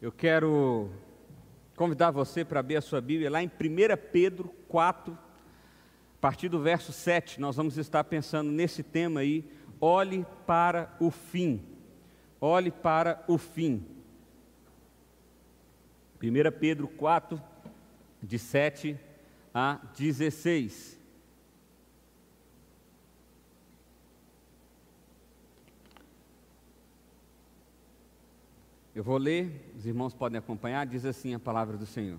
Eu quero convidar você para abrir a sua Bíblia lá em 1 Pedro 4, a partir do verso 7, nós vamos estar pensando nesse tema aí, olhe para o fim. Olhe para o fim. 1 Pedro 4, de 7 a 16. Eu vou ler, os irmãos podem acompanhar, diz assim a palavra do Senhor.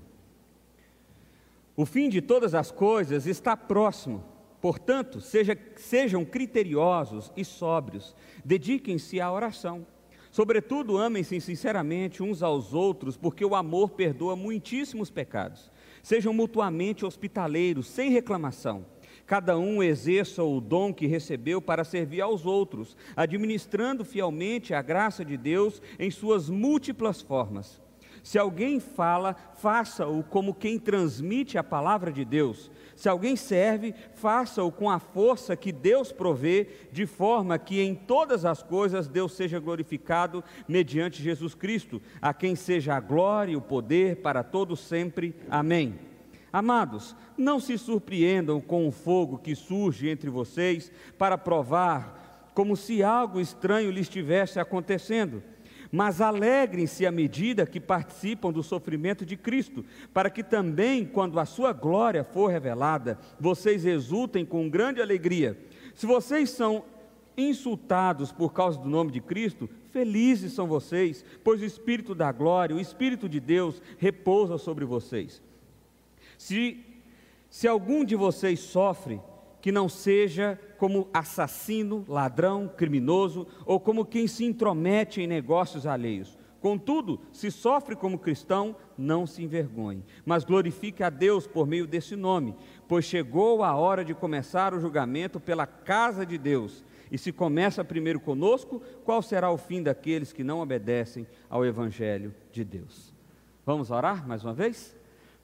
O fim de todas as coisas está próximo, portanto, seja, sejam criteriosos e sóbrios, dediquem-se à oração. Sobretudo, amem-se sinceramente uns aos outros, porque o amor perdoa muitíssimos pecados. Sejam mutuamente hospitaleiros, sem reclamação cada um exerça o dom que recebeu para servir aos outros, administrando fielmente a graça de Deus em suas múltiplas formas. Se alguém fala, faça-o como quem transmite a palavra de Deus. Se alguém serve, faça-o com a força que Deus provê, de forma que em todas as coisas Deus seja glorificado mediante Jesus Cristo, a quem seja a glória e o poder para todos sempre. Amém. Amados, não se surpreendam com o fogo que surge entre vocês para provar, como se algo estranho lhe estivesse acontecendo. Mas alegrem-se à medida que participam do sofrimento de Cristo, para que também, quando a sua glória for revelada, vocês exultem com grande alegria. Se vocês são insultados por causa do nome de Cristo, felizes são vocês, pois o Espírito da glória, o Espírito de Deus, repousa sobre vocês. Se, se algum de vocês sofre, que não seja como assassino, ladrão, criminoso ou como quem se intromete em negócios alheios. Contudo, se sofre como cristão, não se envergonhe, mas glorifique a Deus por meio desse nome, pois chegou a hora de começar o julgamento pela casa de Deus. E se começa primeiro conosco, qual será o fim daqueles que não obedecem ao Evangelho de Deus? Vamos orar mais uma vez?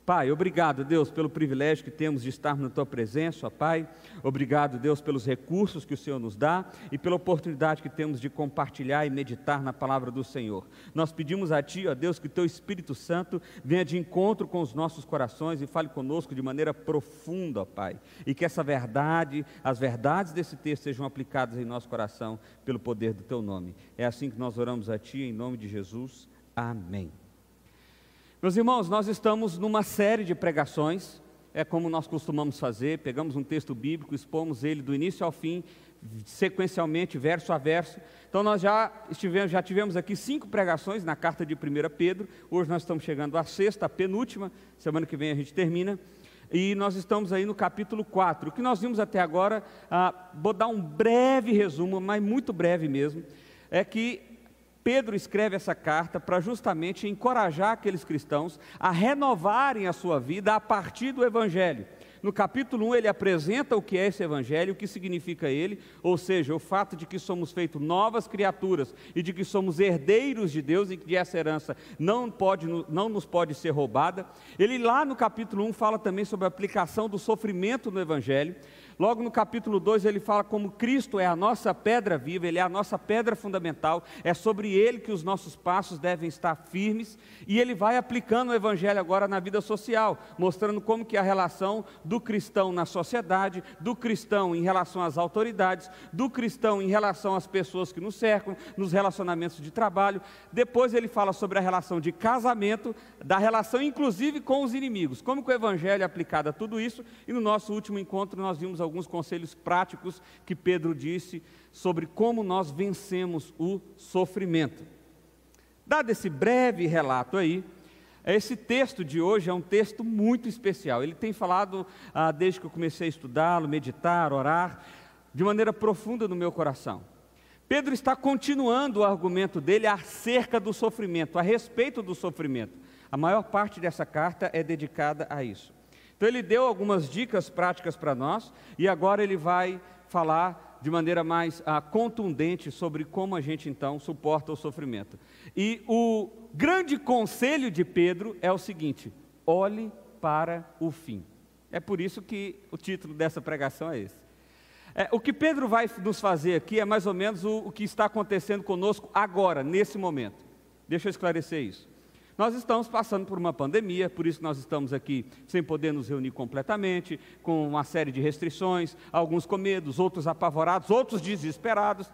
Pai, obrigado, Deus, pelo privilégio que temos de estar na tua presença, ó Pai. Obrigado, Deus, pelos recursos que o Senhor nos dá e pela oportunidade que temos de compartilhar e meditar na palavra do Senhor. Nós pedimos a Ti, ó Deus, que Teu Espírito Santo venha de encontro com os nossos corações e fale conosco de maneira profunda, ó Pai. E que essa verdade, as verdades desse texto sejam aplicadas em nosso coração pelo poder do Teu nome. É assim que nós oramos a Ti, em nome de Jesus. Amém. Meus irmãos, nós estamos numa série de pregações, é como nós costumamos fazer, pegamos um texto bíblico, expomos ele do início ao fim, sequencialmente, verso a verso. Então nós já estivemos, já tivemos aqui cinco pregações na carta de 1 Pedro, hoje nós estamos chegando à sexta, a penúltima, semana que vem a gente termina. E nós estamos aí no capítulo 4. O que nós vimos até agora, ah, vou dar um breve resumo, mas muito breve mesmo, é que Pedro escreve essa carta para justamente encorajar aqueles cristãos a renovarem a sua vida a partir do Evangelho. No capítulo 1, ele apresenta o que é esse evangelho, o que significa ele, ou seja, o fato de que somos feitos novas criaturas e de que somos herdeiros de Deus e que essa herança não, pode, não nos pode ser roubada. Ele, lá no capítulo 1, fala também sobre a aplicação do sofrimento no evangelho. Logo no capítulo 2 ele fala como Cristo é a nossa pedra viva, ele é a nossa pedra fundamental, é sobre ele que os nossos passos devem estar firmes, e ele vai aplicando o evangelho agora na vida social, mostrando como que a relação do cristão na sociedade, do cristão em relação às autoridades, do cristão em relação às pessoas que nos cercam, nos relacionamentos de trabalho. Depois ele fala sobre a relação de casamento, da relação inclusive com os inimigos, como que o evangelho é aplicado a tudo isso, e no nosso último encontro nós vimos alguns conselhos práticos que Pedro disse sobre como nós vencemos o sofrimento. Dado esse breve relato aí, esse texto de hoje é um texto muito especial. Ele tem falado, ah, desde que eu comecei a estudá-lo, meditar, orar, de maneira profunda no meu coração. Pedro está continuando o argumento dele acerca do sofrimento, a respeito do sofrimento. A maior parte dessa carta é dedicada a isso. Então ele deu algumas dicas práticas para nós e agora ele vai falar de maneira mais ah, contundente sobre como a gente então suporta o sofrimento. E o grande conselho de Pedro é o seguinte: olhe para o fim. É por isso que o título dessa pregação é esse. É, o que Pedro vai nos fazer aqui é mais ou menos o, o que está acontecendo conosco agora, nesse momento. Deixa eu esclarecer isso. Nós estamos passando por uma pandemia, por isso nós estamos aqui sem poder nos reunir completamente, com uma série de restrições, alguns com medos, outros apavorados, outros desesperados.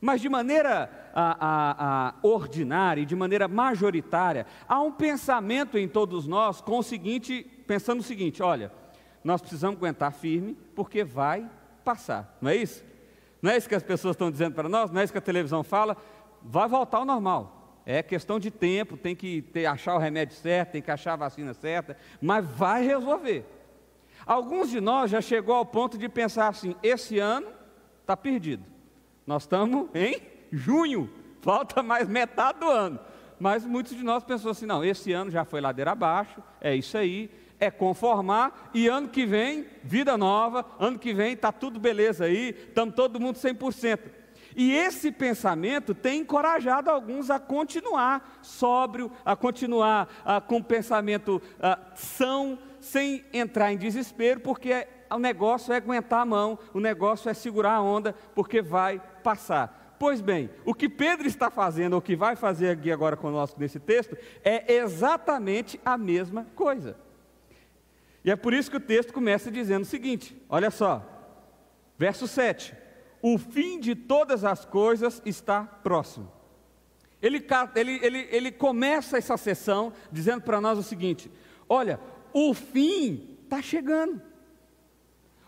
Mas de maneira a, a, a ordinária e de maneira majoritária, há um pensamento em todos nós com o seguinte, pensando o seguinte: olha, nós precisamos aguentar firme, porque vai passar, não é isso? Não é isso que as pessoas estão dizendo para nós, não é isso que a televisão fala, vai voltar ao normal. É questão de tempo, tem que ter, achar o remédio certo, tem que achar a vacina certa, mas vai resolver. Alguns de nós já chegou ao ponto de pensar assim: esse ano está perdido. Nós estamos em junho, falta mais metade do ano. Mas muitos de nós pensou assim: não, esse ano já foi ladeira abaixo, é isso aí, é conformar, e ano que vem, vida nova, ano que vem está tudo beleza aí, estamos todo mundo 100%. E esse pensamento tem encorajado alguns a continuar sóbrio, a continuar a, com pensamento a, são, sem entrar em desespero, porque o negócio é aguentar a mão, o negócio é segurar a onda, porque vai passar. Pois bem, o que Pedro está fazendo, ou o que vai fazer aqui agora conosco nesse texto, é exatamente a mesma coisa. E é por isso que o texto começa dizendo o seguinte: olha só, verso 7 o fim de todas as coisas está próximo. Ele, ele, ele, ele começa essa sessão dizendo para nós o seguinte: olha, o fim está chegando.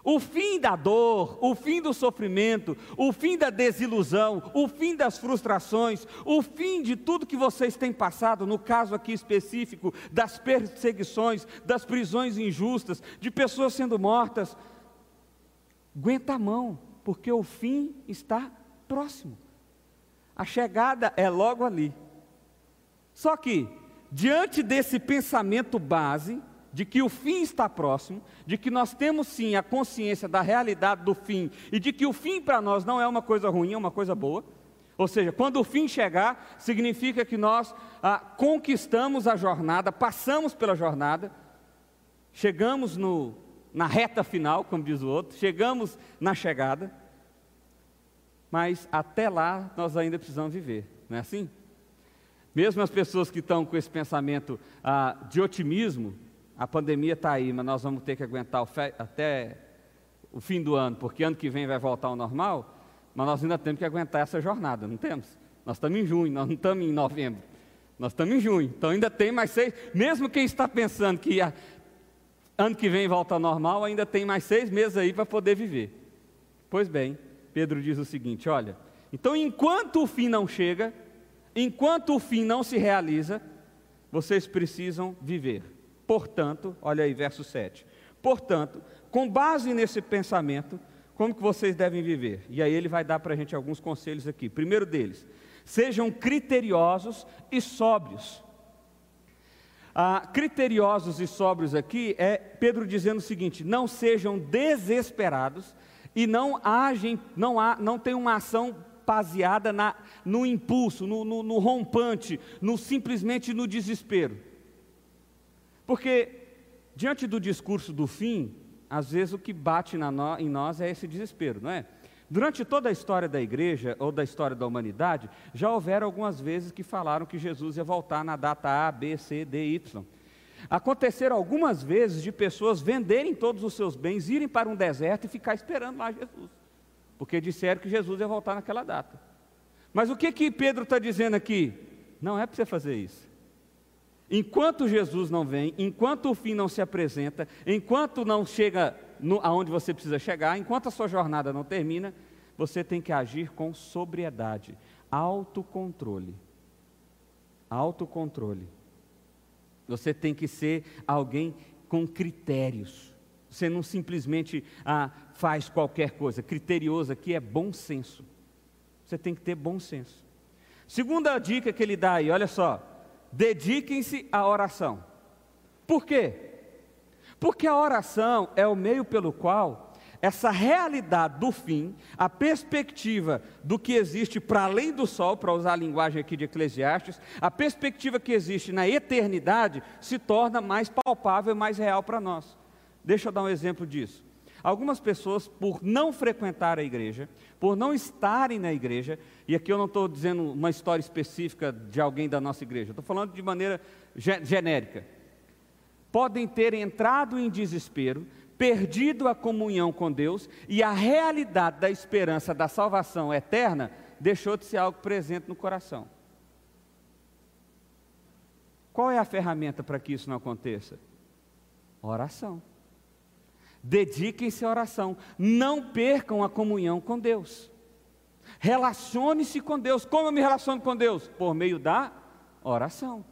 O fim da dor, o fim do sofrimento, o fim da desilusão, o fim das frustrações, o fim de tudo que vocês têm passado, no caso aqui específico, das perseguições, das prisões injustas, de pessoas sendo mortas. Aguenta a mão, porque o fim está próximo. A chegada é logo ali. Só que, diante desse pensamento base, de que o fim está próximo, de que nós temos sim a consciência da realidade do fim e de que o fim para nós não é uma coisa ruim, é uma coisa boa. Ou seja, quando o fim chegar, significa que nós ah, conquistamos a jornada, passamos pela jornada, chegamos no, na reta final, como diz o outro, chegamos na chegada, mas até lá nós ainda precisamos viver, não é assim? Mesmo as pessoas que estão com esse pensamento ah, de otimismo, a pandemia está aí, mas nós vamos ter que aguentar o até o fim do ano, porque ano que vem vai voltar ao normal, mas nós ainda temos que aguentar essa jornada, não temos? Nós estamos em junho, nós não estamos em novembro, nós estamos em junho, então ainda tem mais seis, mesmo quem está pensando que a, ano que vem volta ao normal, ainda tem mais seis meses aí para poder viver. Pois bem, Pedro diz o seguinte: olha, então enquanto o fim não chega, enquanto o fim não se realiza, vocês precisam viver. Portanto, olha aí, verso 7. Portanto, com base nesse pensamento, como que vocês devem viver? E aí ele vai dar para a gente alguns conselhos aqui. Primeiro deles, sejam criteriosos e sóbrios. Ah, criteriosos e sóbrios aqui é Pedro dizendo o seguinte: não sejam desesperados e não agem, não, há, não tem uma ação baseada na, no impulso, no, no, no rompante, no simplesmente no desespero. Porque diante do discurso do fim, às vezes o que bate no, em nós é esse desespero, não é? Durante toda a história da igreja ou da história da humanidade, já houveram algumas vezes que falaram que Jesus ia voltar na data A, B, C, D, Y. Aconteceram algumas vezes de pessoas venderem todos os seus bens, irem para um deserto e ficar esperando lá Jesus, porque disseram que Jesus ia voltar naquela data. Mas o que que Pedro está dizendo aqui? Não é para você fazer isso. Enquanto Jesus não vem, enquanto o fim não se apresenta, enquanto não chega no, aonde você precisa chegar, enquanto a sua jornada não termina, você tem que agir com sobriedade, autocontrole. Autocontrole. Você tem que ser alguém com critérios. Você não simplesmente ah, faz qualquer coisa. Criterioso aqui é bom senso. Você tem que ter bom senso. Segunda dica que ele dá aí, olha só. Dediquem-se à oração. Por quê? Porque a oração é o meio pelo qual essa realidade do fim, a perspectiva do que existe para além do sol, para usar a linguagem aqui de Eclesiastes, a perspectiva que existe na eternidade se torna mais palpável, mais real para nós. Deixa eu dar um exemplo disso. Algumas pessoas, por não frequentar a igreja, por não estarem na igreja, e aqui eu não estou dizendo uma história específica de alguém da nossa igreja, estou falando de maneira genérica, podem ter entrado em desespero, perdido a comunhão com Deus e a realidade da esperança da salvação eterna deixou de ser algo presente no coração. Qual é a ferramenta para que isso não aconteça? Oração. Dediquem-se à oração. Não percam a comunhão com Deus. Relacione-se com Deus. Como eu me relaciono com Deus? Por meio da oração.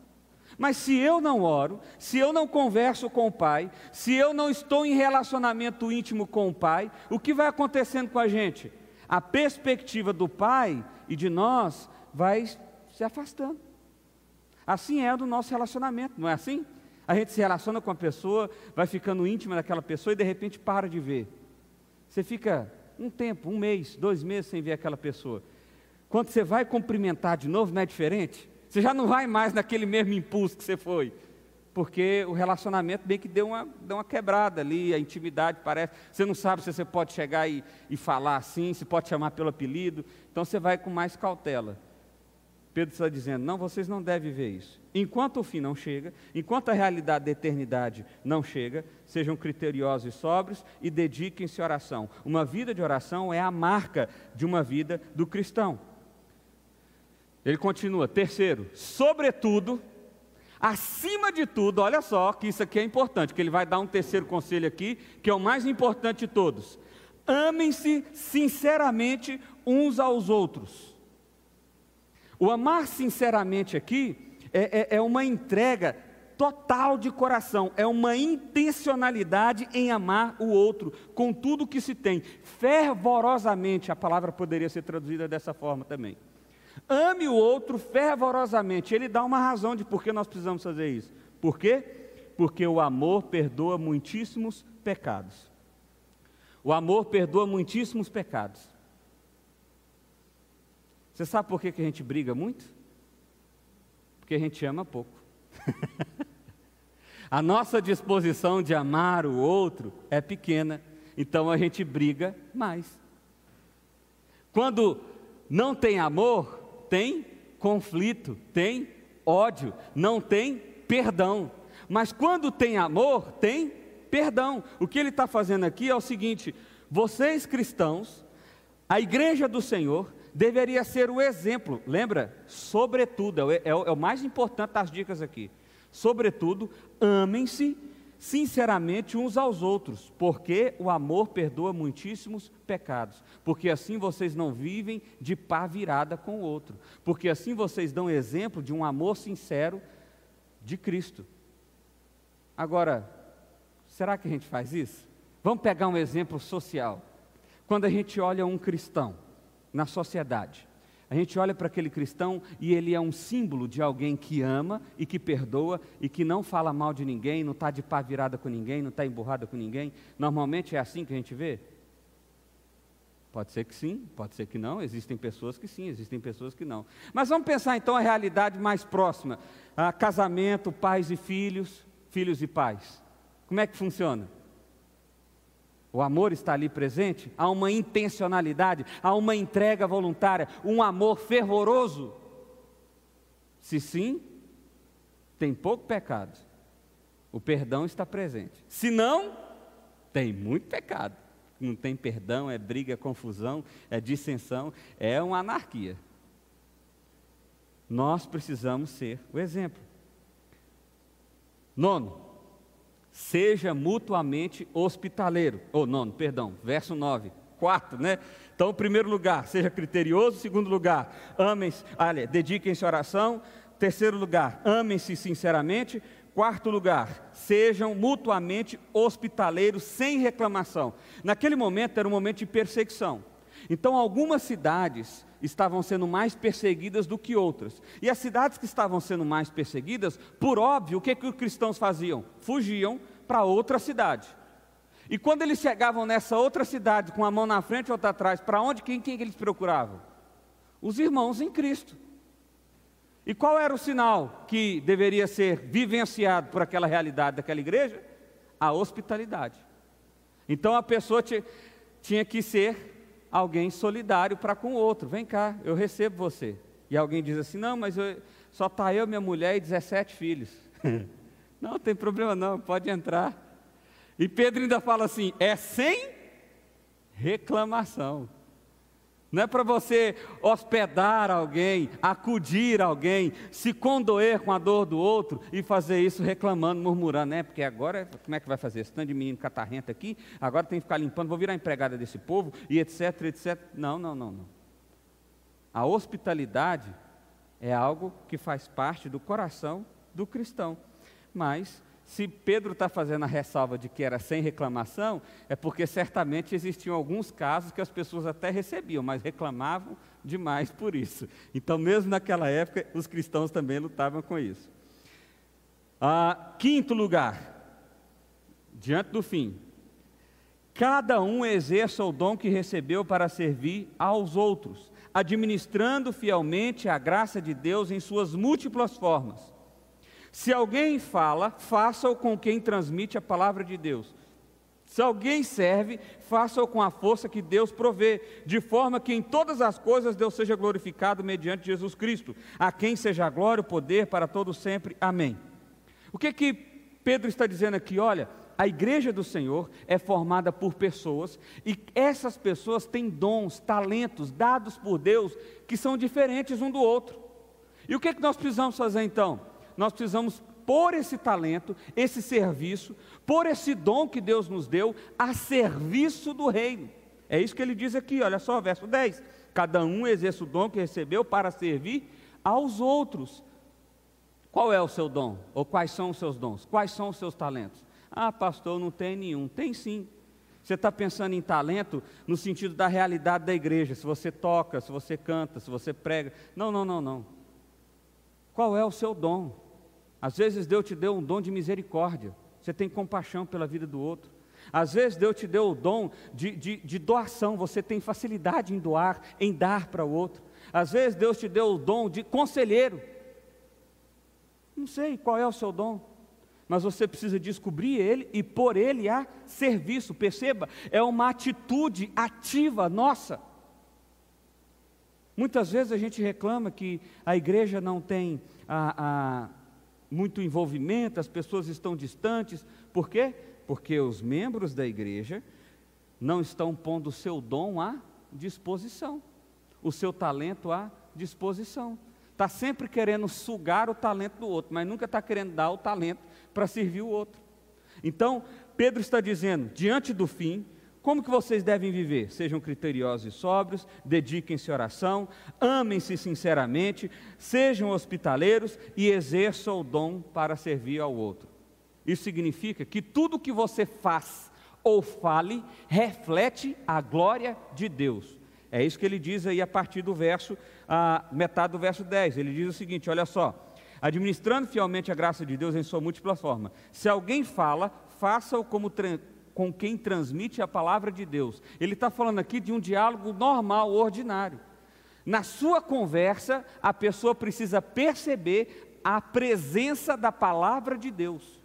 Mas se eu não oro, se eu não converso com o Pai, se eu não estou em relacionamento íntimo com o Pai, o que vai acontecendo com a gente? A perspectiva do Pai e de nós vai se afastando. Assim é do nosso relacionamento, não é assim? A gente se relaciona com a pessoa, vai ficando íntima daquela pessoa e de repente para de ver. Você fica um tempo, um mês, dois meses sem ver aquela pessoa. Quando você vai cumprimentar de novo, não é diferente? Você já não vai mais naquele mesmo impulso que você foi. Porque o relacionamento bem que deu uma, deu uma quebrada ali, a intimidade parece. Você não sabe se você pode chegar e, e falar assim, se pode chamar pelo apelido. Então você vai com mais cautela. Pedro está dizendo: não, vocês não devem ver isso. Enquanto o fim não chega, enquanto a realidade da eternidade não chega, sejam criteriosos e sóbrios e dediquem-se à oração. Uma vida de oração é a marca de uma vida do cristão. Ele continua: terceiro, sobretudo, acima de tudo, olha só que isso aqui é importante, que ele vai dar um terceiro conselho aqui, que é o mais importante de todos. Amem-se sinceramente uns aos outros o amar sinceramente aqui é, é, é uma entrega total de coração, é uma intencionalidade em amar o outro com tudo que se tem, fervorosamente, a palavra poderia ser traduzida dessa forma também. Ame o outro fervorosamente, ele dá uma razão de por que nós precisamos fazer isso. Por quê? Porque o amor perdoa muitíssimos pecados. O amor perdoa muitíssimos pecados. Você sabe por que, que a gente briga muito? Porque a gente ama pouco. a nossa disposição de amar o outro é pequena, então a gente briga mais. Quando não tem amor, tem conflito, tem ódio, não tem perdão. Mas quando tem amor, tem perdão. O que ele está fazendo aqui é o seguinte: vocês cristãos, a igreja do Senhor, deveria ser o exemplo, lembra? Sobretudo, é, é, é o mais importante das dicas aqui. Sobretudo, amem-se sinceramente uns aos outros, porque o amor perdoa muitíssimos pecados, porque assim vocês não vivem de pá virada com o outro, porque assim vocês dão exemplo de um amor sincero de Cristo. Agora, será que a gente faz isso? Vamos pegar um exemplo social. Quando a gente olha um cristão, na sociedade. A gente olha para aquele cristão e ele é um símbolo de alguém que ama e que perdoa e que não fala mal de ninguém, não está de pá virada com ninguém, não está emburrada com ninguém. Normalmente é assim que a gente vê? Pode ser que sim, pode ser que não. Existem pessoas que sim, existem pessoas que não. Mas vamos pensar então a realidade mais próxima: ah, casamento, pais e filhos, filhos e pais. Como é que funciona? O amor está ali presente, há uma intencionalidade, há uma entrega voluntária, um amor fervoroso. Se sim, tem pouco pecado, o perdão está presente. Se não, tem muito pecado. Não tem perdão, é briga, é confusão, é dissensão, é uma anarquia. Nós precisamos ser o exemplo. Nono, seja mutuamente hospitaleiro. Ou oh, nono, perdão, verso 9. Quarto, né? Então, primeiro lugar, seja criterioso. Segundo lugar, amem-se, olha, dediquem-se à oração. Terceiro lugar, amem-se sinceramente. Quarto lugar, sejam mutuamente hospitaleiros sem reclamação. Naquele momento era um momento de perseguição. Então, algumas cidades estavam sendo mais perseguidas do que outras. E as cidades que estavam sendo mais perseguidas, por óbvio, o que, que os cristãos faziam? Fugiam para outra cidade. E quando eles chegavam nessa outra cidade, com a mão na frente e outra atrás, para onde, quem, quem eles procuravam? Os irmãos em Cristo. E qual era o sinal que deveria ser vivenciado por aquela realidade daquela igreja? A hospitalidade. Então a pessoa tinha que ser alguém solidário para com o outro. Vem cá, eu recebo você. E alguém diz assim: não, mas eu, só está eu, minha mulher e 17 filhos. não, não tem problema não, pode entrar. E Pedro ainda fala assim: é sem reclamação. Não é para você hospedar alguém, acudir alguém, se condoer com a dor do outro e fazer isso reclamando, murmurando, né? Porque agora, como é que vai fazer? Esse tanto de menino catarrento aqui, agora tem que ficar limpando, vou virar empregada desse povo e etc, etc. Não, não, não, não. A hospitalidade é algo que faz parte do coração do cristão. Mas se Pedro está fazendo a ressalva de que era sem reclamação, é porque certamente existiam alguns casos que as pessoas até recebiam, mas reclamavam demais por isso. Então, mesmo naquela época, os cristãos também lutavam com isso. Ah, quinto lugar, diante do fim, cada um exerça o dom que recebeu para servir aos outros, administrando fielmente a graça de Deus em suas múltiplas formas se alguém fala, faça-o com quem transmite a palavra de Deus. Se alguém serve, faça-o com a força que Deus provê, de forma que em todas as coisas Deus seja glorificado mediante Jesus Cristo, a quem seja a glória, o poder para todos sempre. Amém. O que que Pedro está dizendo aqui? Olha, a igreja do Senhor é formada por pessoas e essas pessoas têm dons, talentos dados por Deus que são diferentes um do outro. E o que que nós precisamos fazer então? Nós precisamos pôr esse talento, esse serviço, pôr esse dom que Deus nos deu a serviço do reino. É isso que ele diz aqui, olha só, verso 10. Cada um exerce o dom que recebeu para servir aos outros. Qual é o seu dom? Ou quais são os seus dons? Quais são os seus talentos? Ah, pastor, não tem nenhum. Tem sim. Você está pensando em talento no sentido da realidade da igreja, se você toca, se você canta, se você prega. Não, não, não, não. Qual é o seu dom? Às vezes Deus te deu um dom de misericórdia, você tem compaixão pela vida do outro. Às vezes Deus te deu o dom de, de, de doação, você tem facilidade em doar, em dar para o outro. Às vezes Deus te deu o dom de conselheiro. Não sei qual é o seu dom, mas você precisa descobrir ele e pôr ele a serviço. Perceba, é uma atitude ativa nossa. Muitas vezes a gente reclama que a igreja não tem a, a muito envolvimento, as pessoas estão distantes. Por quê? Porque os membros da igreja não estão pondo o seu dom à disposição, o seu talento à disposição. Está sempre querendo sugar o talento do outro, mas nunca está querendo dar o talento para servir o outro. Então, Pedro está dizendo: diante do fim, como que vocês devem viver? Sejam criteriosos e sóbrios, dediquem-se à oração, amem-se sinceramente, sejam hospitaleiros e exerçam o dom para servir ao outro. Isso significa que tudo que você faz ou fale reflete a glória de Deus. É isso que ele diz aí a partir do verso, a metade do verso 10. Ele diz o seguinte: olha só, administrando fielmente a graça de Deus em sua múltipla forma. Se alguém fala, faça-o como com quem transmite a palavra de Deus. Ele está falando aqui de um diálogo normal, ordinário. Na sua conversa, a pessoa precisa perceber a presença da palavra de Deus.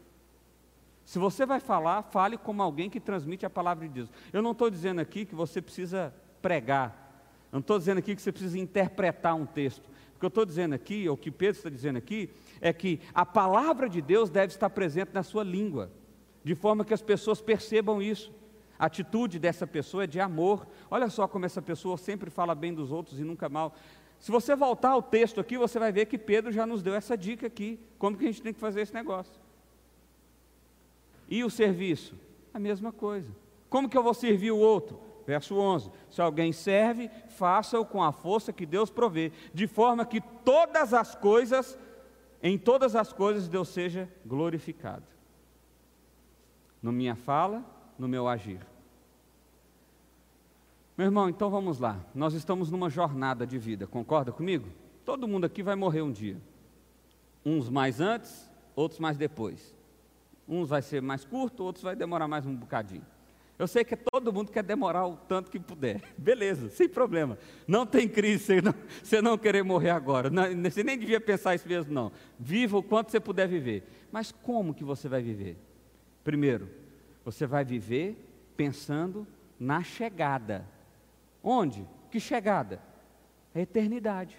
Se você vai falar, fale como alguém que transmite a palavra de Deus. Eu não estou dizendo aqui que você precisa pregar. Eu não estou dizendo aqui que você precisa interpretar um texto. O que eu estou dizendo aqui, ou o que Pedro está dizendo aqui, é que a palavra de Deus deve estar presente na sua língua de forma que as pessoas percebam isso. A atitude dessa pessoa é de amor. Olha só como essa pessoa sempre fala bem dos outros e nunca mal. Se você voltar ao texto aqui, você vai ver que Pedro já nos deu essa dica aqui, como que a gente tem que fazer esse negócio. E o serviço? A mesma coisa. Como que eu vou servir o outro? Verso 11: Se alguém serve, faça-o com a força que Deus provê, de forma que todas as coisas, em todas as coisas, Deus seja glorificado na minha fala, no meu agir. Meu irmão, então vamos lá. Nós estamos numa jornada de vida, concorda comigo? Todo mundo aqui vai morrer um dia. Uns mais antes, outros mais depois. Uns vai ser mais curto, outros vai demorar mais um bocadinho. Eu sei que todo mundo quer demorar o tanto que puder. Beleza, sem problema. Não tem crise você não, você não querer morrer agora. Não, você nem devia pensar isso mesmo, não. Viva o quanto você puder viver. Mas como que você vai viver? Primeiro, você vai viver Pensando na chegada. Onde? Que chegada? A eternidade.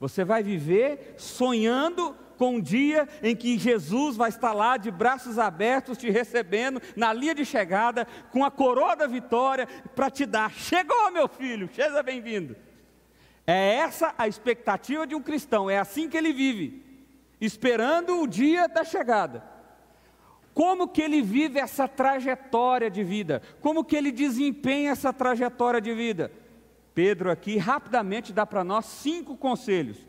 Você vai viver sonhando com um dia em que Jesus vai estar lá de braços abertos te recebendo na linha de chegada com a coroa da vitória para te dar. Chegou, meu filho, seja bem-vindo. É essa a expectativa de um cristão, é assim que ele vive, esperando o dia da chegada. Como que ele vive essa trajetória de vida? Como que ele desempenha essa trajetória de vida? Pedro aqui rapidamente dá para nós cinco conselhos,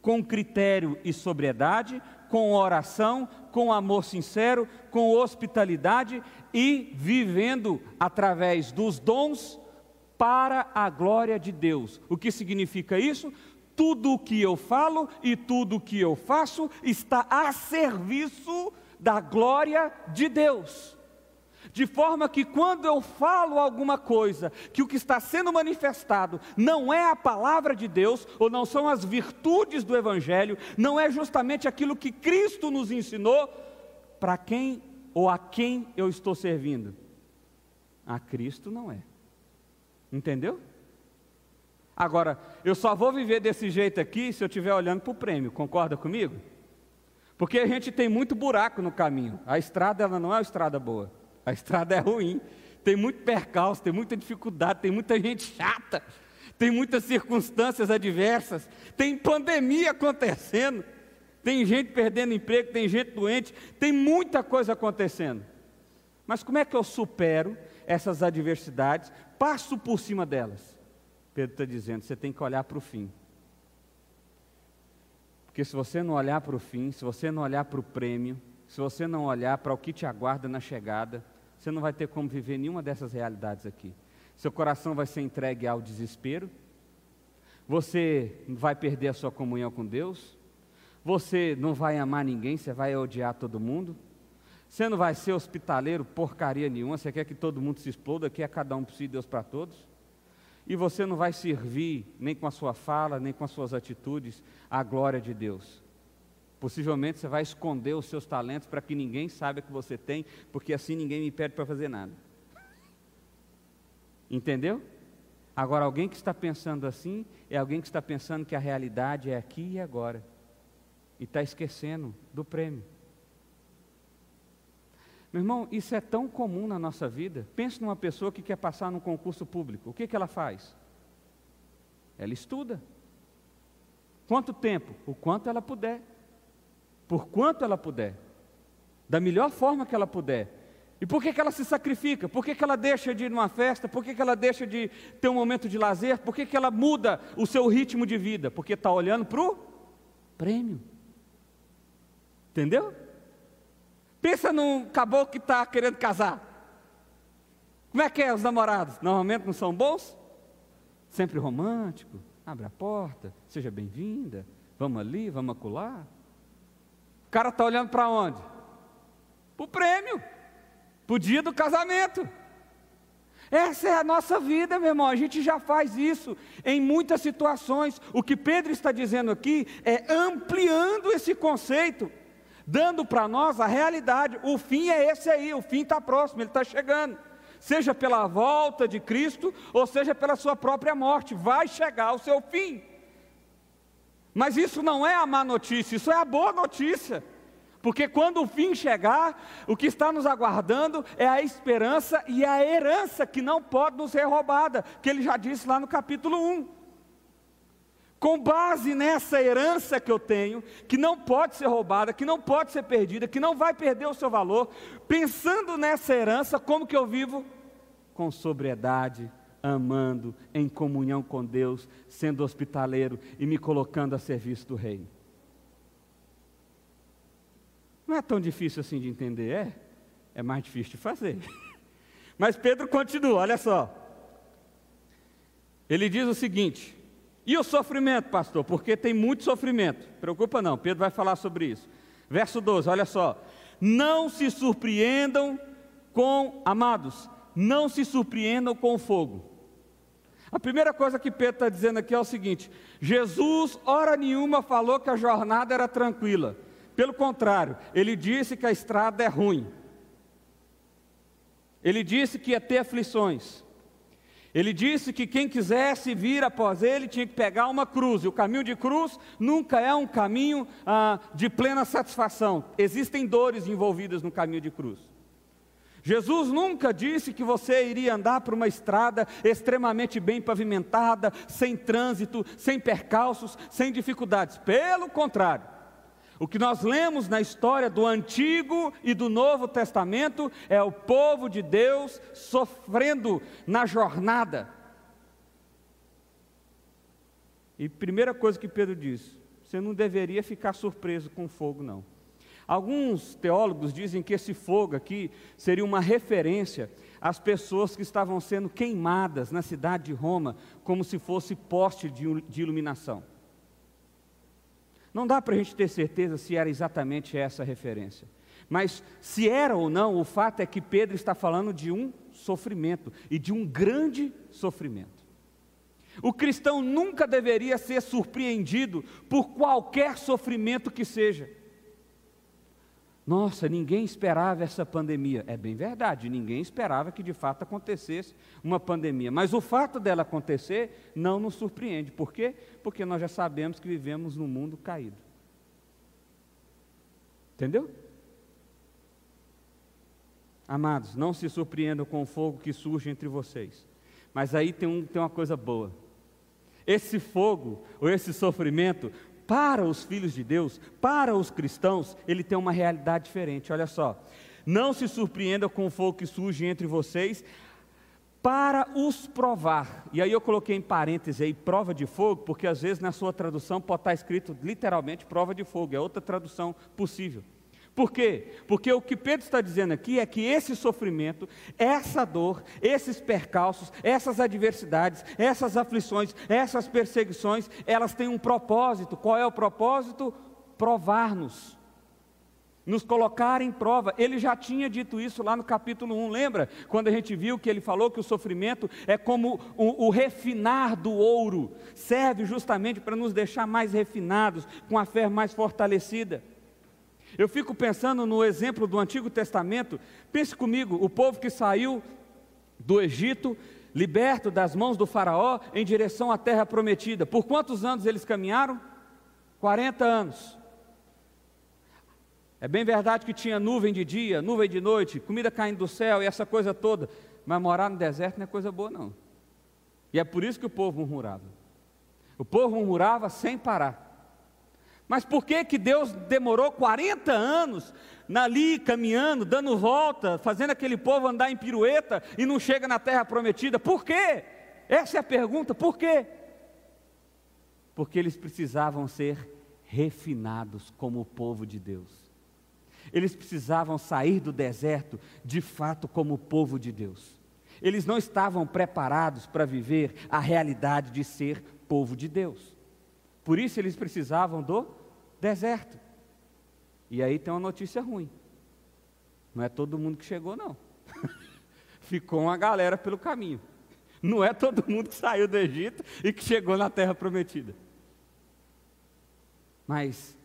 com critério e sobriedade, com oração, com amor sincero, com hospitalidade e vivendo através dos dons para a glória de Deus. O que significa isso? Tudo o que eu falo e tudo o que eu faço está a serviço da glória de Deus. De forma que quando eu falo alguma coisa, que o que está sendo manifestado não é a palavra de Deus, ou não são as virtudes do Evangelho, não é justamente aquilo que Cristo nos ensinou, para quem ou a quem eu estou servindo? A Cristo não é. Entendeu? Agora, eu só vou viver desse jeito aqui se eu estiver olhando para o prêmio, concorda comigo? Porque a gente tem muito buraco no caminho. A estrada ela não é uma estrada boa. A estrada é ruim. Tem muito percalço, tem muita dificuldade, tem muita gente chata, tem muitas circunstâncias adversas, tem pandemia acontecendo, tem gente perdendo emprego, tem gente doente, tem muita coisa acontecendo. Mas como é que eu supero essas adversidades? passo por cima delas. Pedro está dizendo: você tem que olhar para o fim. Porque se você não olhar para o fim, se você não olhar para o prêmio, se você não olhar para o que te aguarda na chegada, você não vai ter como viver nenhuma dessas realidades aqui. Seu coração vai ser entregue ao desespero, você vai perder a sua comunhão com Deus, você não vai amar ninguém, você vai odiar todo mundo, você não vai ser hospitaleiro porcaria nenhuma, você quer que todo mundo se exploda, que é cada um por si, Deus para todos. E você não vai servir, nem com a sua fala, nem com as suas atitudes, a glória de Deus. Possivelmente você vai esconder os seus talentos para que ninguém saiba que você tem, porque assim ninguém me pede para fazer nada. Entendeu? Agora, alguém que está pensando assim é alguém que está pensando que a realidade é aqui e agora, e está esquecendo do prêmio. Meu irmão, isso é tão comum na nossa vida. Pense numa pessoa que quer passar num concurso público. O que, que ela faz? Ela estuda. Quanto tempo? O quanto ela puder. Por quanto ela puder. Da melhor forma que ela puder. E por que, que ela se sacrifica? Por que, que ela deixa de ir numa festa? Por que, que ela deixa de ter um momento de lazer? Por que, que ela muda o seu ritmo de vida? Porque está olhando para o prêmio. Entendeu? Pensa num caboclo que está querendo casar. Como é que é os namorados? Normalmente não são bons? Sempre romântico. Abre a porta, seja bem-vinda. Vamos ali, vamos acular. O cara está olhando para onde? Para o prêmio, para o dia do casamento. Essa é a nossa vida, meu irmão. A gente já faz isso em muitas situações. O que Pedro está dizendo aqui é ampliando esse conceito dando para nós a realidade. O fim é esse aí, o fim está próximo, ele está chegando. Seja pela volta de Cristo, ou seja pela sua própria morte, vai chegar o seu fim. Mas isso não é a má notícia, isso é a boa notícia. Porque quando o fim chegar, o que está nos aguardando é a esperança e a herança que não pode nos ser roubada, que ele já disse lá no capítulo 1 com base nessa herança que eu tenho, que não pode ser roubada, que não pode ser perdida, que não vai perder o seu valor, pensando nessa herança, como que eu vivo? Com sobriedade, amando, em comunhão com Deus, sendo hospitaleiro e me colocando a serviço do Rei. Não é tão difícil assim de entender, é? É mais difícil de fazer. Mas Pedro continua, olha só. Ele diz o seguinte: e o sofrimento, pastor? Porque tem muito sofrimento. Preocupa não, Pedro vai falar sobre isso. Verso 12, olha só. Não se surpreendam com, amados, não se surpreendam com o fogo. A primeira coisa que Pedro está dizendo aqui é o seguinte: Jesus, hora nenhuma, falou que a jornada era tranquila. Pelo contrário, ele disse que a estrada é ruim. Ele disse que ia ter aflições. Ele disse que quem quisesse vir após ele tinha que pegar uma cruz, e o caminho de cruz nunca é um caminho ah, de plena satisfação, existem dores envolvidas no caminho de cruz. Jesus nunca disse que você iria andar por uma estrada extremamente bem pavimentada, sem trânsito, sem percalços, sem dificuldades. Pelo contrário, o que nós lemos na história do Antigo e do Novo Testamento é o povo de Deus sofrendo na jornada. E primeira coisa que Pedro diz: você não deveria ficar surpreso com o fogo, não. Alguns teólogos dizem que esse fogo aqui seria uma referência às pessoas que estavam sendo queimadas na cidade de Roma, como se fosse poste de iluminação. Não dá para a gente ter certeza se era exatamente essa referência. Mas se era ou não, o fato é que Pedro está falando de um sofrimento e de um grande sofrimento. O cristão nunca deveria ser surpreendido por qualquer sofrimento que seja. Nossa, ninguém esperava essa pandemia. É bem verdade, ninguém esperava que de fato acontecesse uma pandemia. Mas o fato dela acontecer não nos surpreende. Por quê? Porque nós já sabemos que vivemos num mundo caído. Entendeu? Amados, não se surpreendam com o fogo que surge entre vocês. Mas aí tem, um, tem uma coisa boa. Esse fogo, ou esse sofrimento, para os filhos de Deus, para os cristãos, ele tem uma realidade diferente. Olha só. Não se surpreenda com o fogo que surge entre vocês, para os provar. E aí eu coloquei em parênteses aí prova de fogo, porque às vezes na sua tradução pode estar escrito literalmente prova de fogo, é outra tradução possível. Por quê? Porque o que Pedro está dizendo aqui é que esse sofrimento, essa dor, esses percalços, essas adversidades, essas aflições, essas perseguições, elas têm um propósito. Qual é o propósito? Provar-nos. Nos colocar em prova. Ele já tinha dito isso lá no capítulo 1, lembra? Quando a gente viu que ele falou que o sofrimento é como o, o refinar do ouro, serve justamente para nos deixar mais refinados, com a fé mais fortalecida. Eu fico pensando no exemplo do Antigo Testamento. Pense comigo: o povo que saiu do Egito, liberto das mãos do Faraó, em direção à terra prometida. Por quantos anos eles caminharam? 40 anos. É bem verdade que tinha nuvem de dia, nuvem de noite, comida caindo do céu e essa coisa toda, mas morar no deserto não é coisa boa, não. E é por isso que o povo murmurava. O povo murmurava sem parar. Mas por que, que Deus demorou 40 anos ali caminhando, dando volta, fazendo aquele povo andar em pirueta e não chega na terra prometida? Por quê? Essa é a pergunta, por quê? Porque eles precisavam ser refinados como o povo de Deus. Eles precisavam sair do deserto de fato como o povo de Deus. Eles não estavam preparados para viver a realidade de ser povo de Deus. Por isso eles precisavam do deserto. E aí tem uma notícia ruim. Não é todo mundo que chegou, não. Ficou uma galera pelo caminho. Não é todo mundo que saiu do Egito e que chegou na terra prometida. Mas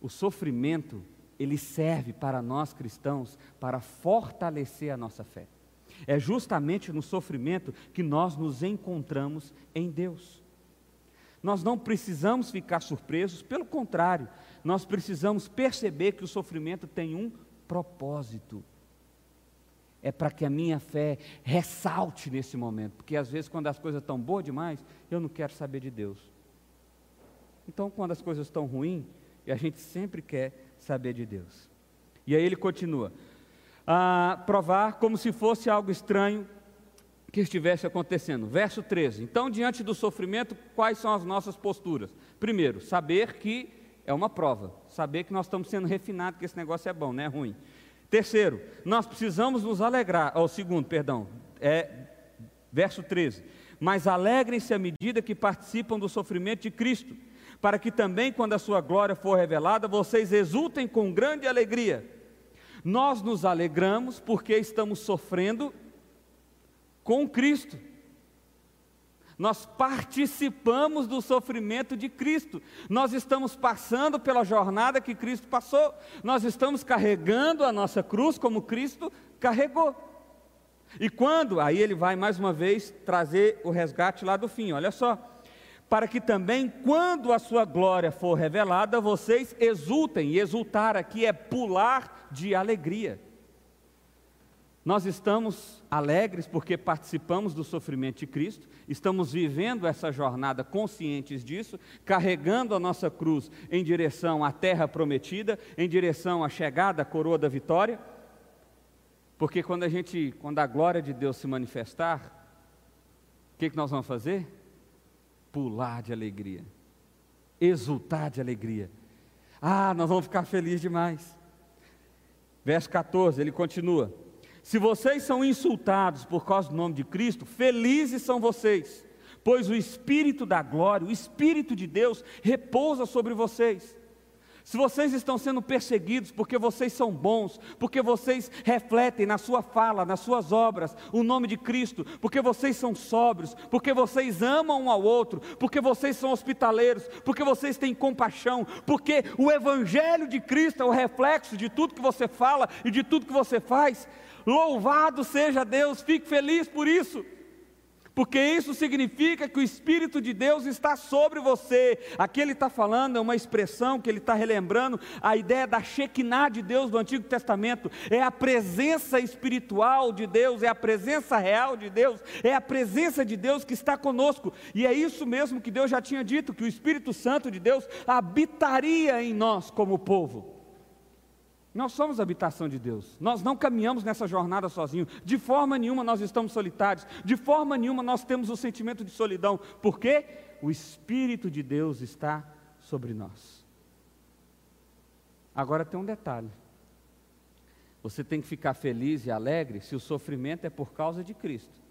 o sofrimento, ele serve para nós cristãos para fortalecer a nossa fé. É justamente no sofrimento que nós nos encontramos em Deus. Nós não precisamos ficar surpresos, pelo contrário, nós precisamos perceber que o sofrimento tem um propósito. É para que a minha fé ressalte nesse momento, porque às vezes, quando as coisas estão boas demais, eu não quero saber de Deus. Então, quando as coisas estão ruins, a gente sempre quer saber de Deus. E aí ele continua: a provar como se fosse algo estranho que estivesse acontecendo. Verso 13. Então, diante do sofrimento, quais são as nossas posturas? Primeiro, saber que é uma prova, saber que nós estamos sendo refinados, que esse negócio é bom, não é ruim. Terceiro, nós precisamos nos alegrar. Ou oh, segundo, perdão, é verso 13. Mas alegrem-se à medida que participam do sofrimento de Cristo, para que também, quando a sua glória for revelada, vocês exultem com grande alegria. Nós nos alegramos porque estamos sofrendo com Cristo. Nós participamos do sofrimento de Cristo. Nós estamos passando pela jornada que Cristo passou. Nós estamos carregando a nossa cruz como Cristo carregou. E quando, aí ele vai mais uma vez trazer o resgate lá do fim, olha só. Para que também, quando a sua glória for revelada, vocês exultem, e exultar aqui é pular de alegria. Nós estamos alegres porque participamos do sofrimento de Cristo, estamos vivendo essa jornada conscientes disso, carregando a nossa cruz em direção à terra prometida, em direção à chegada à coroa da vitória. Porque quando a gente, quando a glória de Deus se manifestar, o que, que nós vamos fazer? Pular de alegria, exultar de alegria. Ah, nós vamos ficar felizes demais. Verso 14, ele continua: Se vocês são insultados por causa do nome de Cristo, felizes são vocês, pois o Espírito da glória, o Espírito de Deus, repousa sobre vocês. Se vocês estão sendo perseguidos porque vocês são bons, porque vocês refletem na sua fala, nas suas obras, o nome de Cristo, porque vocês são sóbrios, porque vocês amam um ao outro, porque vocês são hospitaleiros, porque vocês têm compaixão, porque o Evangelho de Cristo é o reflexo de tudo que você fala e de tudo que você faz. Louvado seja Deus, fique feliz por isso porque isso significa que o Espírito de Deus está sobre você. Aqui ele está falando, é uma expressão que ele está relembrando, a ideia da Shekinah de Deus do Antigo Testamento, é a presença espiritual de Deus, é a presença real de Deus, é a presença de Deus que está conosco, e é isso mesmo que Deus já tinha dito, que o Espírito Santo de Deus habitaria em nós como povo. Nós somos a habitação de Deus. Nós não caminhamos nessa jornada sozinhos. De forma nenhuma nós estamos solitários. De forma nenhuma nós temos o sentimento de solidão. Por quê? O Espírito de Deus está sobre nós. Agora tem um detalhe. Você tem que ficar feliz e alegre se o sofrimento é por causa de Cristo.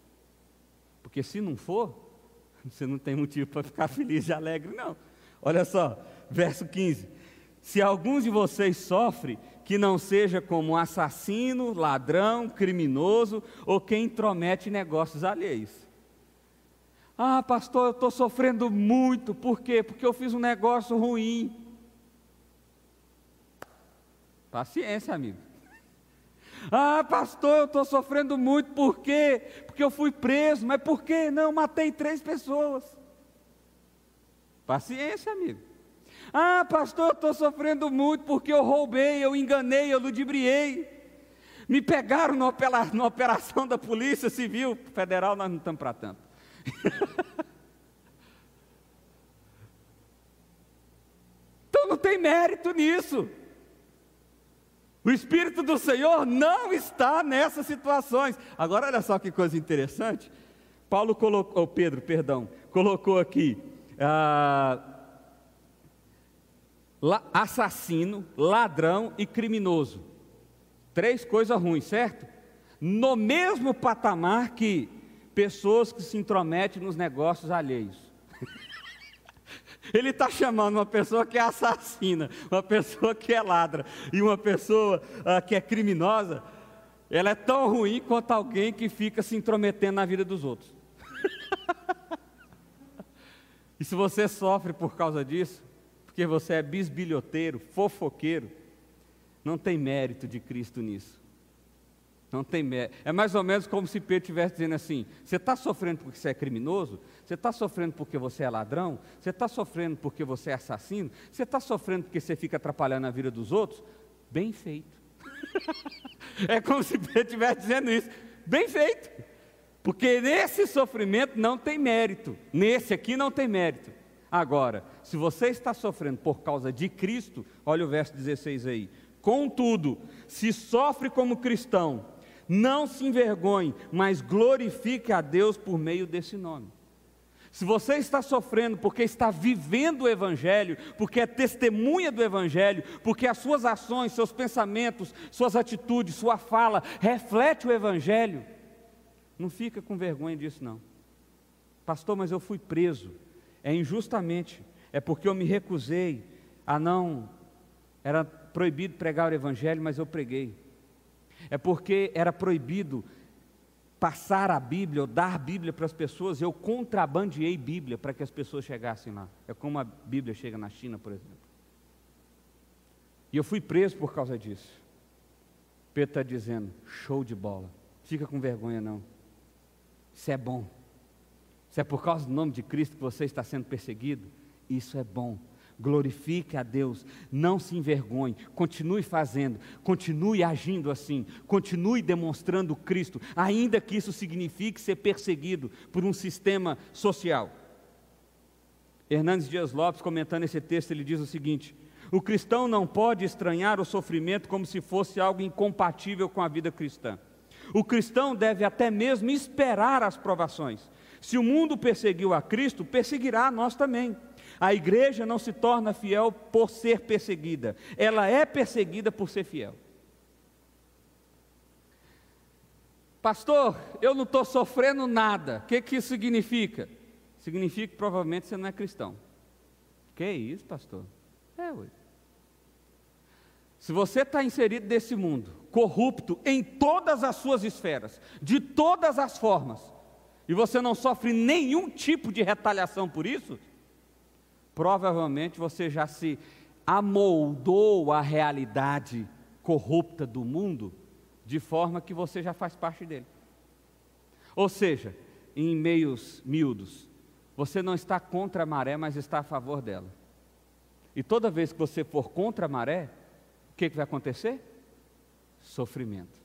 Porque se não for, você não tem motivo para ficar feliz e alegre, não. Olha só, verso 15. Se alguns de vocês sofrem, que não seja como assassino, ladrão, criminoso ou quem intromete negócios alheios. Ah, pastor, eu estou sofrendo muito, por quê? Porque eu fiz um negócio ruim. Paciência, amigo. Ah, pastor, eu estou sofrendo muito, por quê? Porque eu fui preso, mas por quê? Não, matei três pessoas. Paciência, amigo. Ah, pastor, estou sofrendo muito porque eu roubei, eu enganei, eu ludibriei. Me pegaram na, na operação da Polícia Civil Federal, nós não estamos para tanto. então não tem mérito nisso. O Espírito do Senhor não está nessas situações. Agora, olha só que coisa interessante. Paulo colocou, oh, Pedro, perdão, colocou aqui. Ah, assassino, ladrão e criminoso. Três coisas ruins, certo? No mesmo patamar que pessoas que se intrometem nos negócios alheios. Ele está chamando uma pessoa que é assassina, uma pessoa que é ladra e uma pessoa uh, que é criminosa. Ela é tão ruim quanto alguém que fica se intrometendo na vida dos outros. e se você sofre por causa disso, porque você é bisbilhoteiro, fofoqueiro, não tem mérito de Cristo nisso. Não tem mérito. É mais ou menos como se Pedro estivesse dizendo assim: você está sofrendo porque você é criminoso? Você está sofrendo porque você é ladrão? Você está sofrendo porque você é assassino? Você está sofrendo porque você fica atrapalhando a vida dos outros? Bem feito. é como se Pedro estivesse dizendo isso. Bem feito. Porque nesse sofrimento não tem mérito. Nesse aqui não tem mérito. Agora, se você está sofrendo por causa de Cristo, olha o verso 16 aí. Contudo, se sofre como cristão, não se envergonhe, mas glorifique a Deus por meio desse nome. Se você está sofrendo porque está vivendo o Evangelho, porque é testemunha do Evangelho, porque as suas ações, seus pensamentos, suas atitudes, sua fala reflete o Evangelho, não fica com vergonha disso não. Pastor, mas eu fui preso é injustamente, é porque eu me recusei a não. Era proibido pregar o Evangelho, mas eu preguei. É porque era proibido passar a Bíblia ou dar Bíblia para as pessoas, eu contrabandeei Bíblia para que as pessoas chegassem lá. É como a Bíblia chega na China, por exemplo. E eu fui preso por causa disso. Pedro está dizendo: show de bola. fica com vergonha não. Isso é bom. Se é por causa do nome de Cristo que você está sendo perseguido, isso é bom. Glorifique a Deus, não se envergonhe, continue fazendo, continue agindo assim, continue demonstrando Cristo, ainda que isso signifique ser perseguido por um sistema social. Hernandes Dias Lopes, comentando esse texto, ele diz o seguinte: o cristão não pode estranhar o sofrimento como se fosse algo incompatível com a vida cristã. O cristão deve até mesmo esperar as provações, se o mundo perseguiu a Cristo, perseguirá a nós também. A igreja não se torna fiel por ser perseguida, ela é perseguida por ser fiel. Pastor, eu não estou sofrendo nada, o que, que isso significa? Significa que provavelmente você não é cristão. Que isso, pastor? É, ué. Se você está inserido nesse mundo, corrupto em todas as suas esferas, de todas as formas, e você não sofre nenhum tipo de retaliação por isso, provavelmente você já se amoldou à realidade corrupta do mundo, de forma que você já faz parte dele. Ou seja, em meios miúdos, você não está contra a maré, mas está a favor dela. E toda vez que você for contra a maré, o que, que vai acontecer? Sofrimento.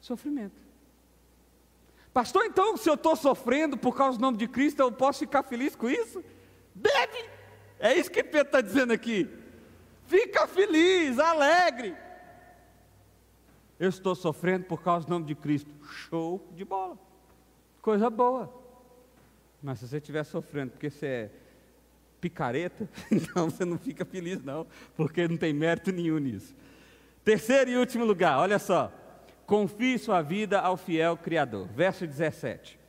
Sofrimento. Pastor, então, se eu estou sofrendo por causa do nome de Cristo, eu posso ficar feliz com isso? Deve! É isso que Pedro está dizendo aqui. Fica feliz, alegre. Eu estou sofrendo por causa do nome de Cristo. Show de bola. Coisa boa. Mas se você estiver sofrendo porque você é picareta, então você não fica feliz, não, porque não tem mérito nenhum nisso. Terceiro e último lugar, olha só. Confie sua vida ao fiel Criador. Verso 17.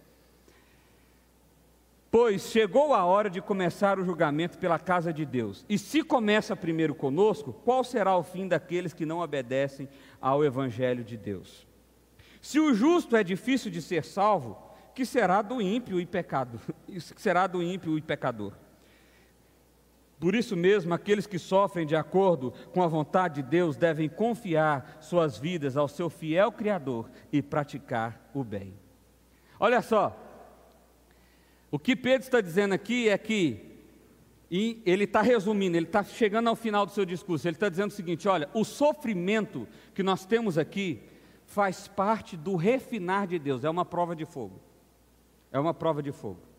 Pois chegou a hora de começar o julgamento pela casa de Deus. E se começa primeiro conosco, qual será o fim daqueles que não obedecem ao Evangelho de Deus? Se o justo é difícil de ser salvo, que será do ímpio e pecado? Que será do ímpio e pecador? Por isso mesmo, aqueles que sofrem de acordo com a vontade de Deus devem confiar suas vidas ao seu fiel Criador e praticar o bem. Olha só, o que Pedro está dizendo aqui é que, e ele está resumindo, ele está chegando ao final do seu discurso, ele está dizendo o seguinte: olha, o sofrimento que nós temos aqui faz parte do refinar de Deus, é uma prova de fogo. É uma prova de fogo.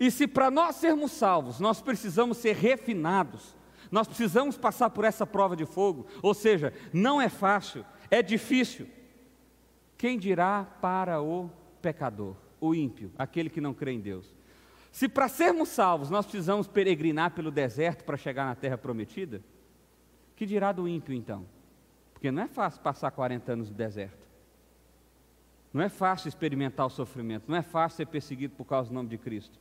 E se para nós sermos salvos, nós precisamos ser refinados, nós precisamos passar por essa prova de fogo, ou seja, não é fácil, é difícil. Quem dirá para o pecador, o ímpio, aquele que não crê em Deus? Se para sermos salvos nós precisamos peregrinar pelo deserto para chegar na terra prometida, que dirá do ímpio então? Porque não é fácil passar 40 anos no deserto. Não é fácil experimentar o sofrimento, não é fácil ser perseguido por causa do nome de Cristo.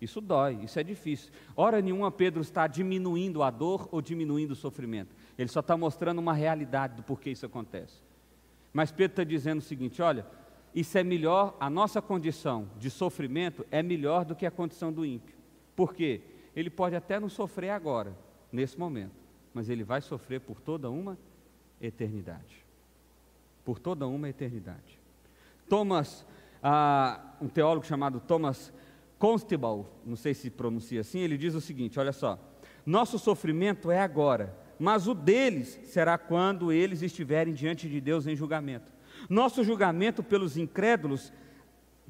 Isso dói, isso é difícil. Hora nenhuma Pedro está diminuindo a dor ou diminuindo o sofrimento. Ele só está mostrando uma realidade do porquê isso acontece. Mas Pedro está dizendo o seguinte: olha, isso é melhor, a nossa condição de sofrimento é melhor do que a condição do ímpio. Por quê? Ele pode até não sofrer agora, nesse momento, mas ele vai sofrer por toda uma eternidade. Por toda uma eternidade. Thomas, ah, um teólogo chamado Thomas Constable, não sei se pronuncia assim, ele diz o seguinte: olha só, nosso sofrimento é agora, mas o deles será quando eles estiverem diante de Deus em julgamento. Nosso julgamento pelos incrédulos,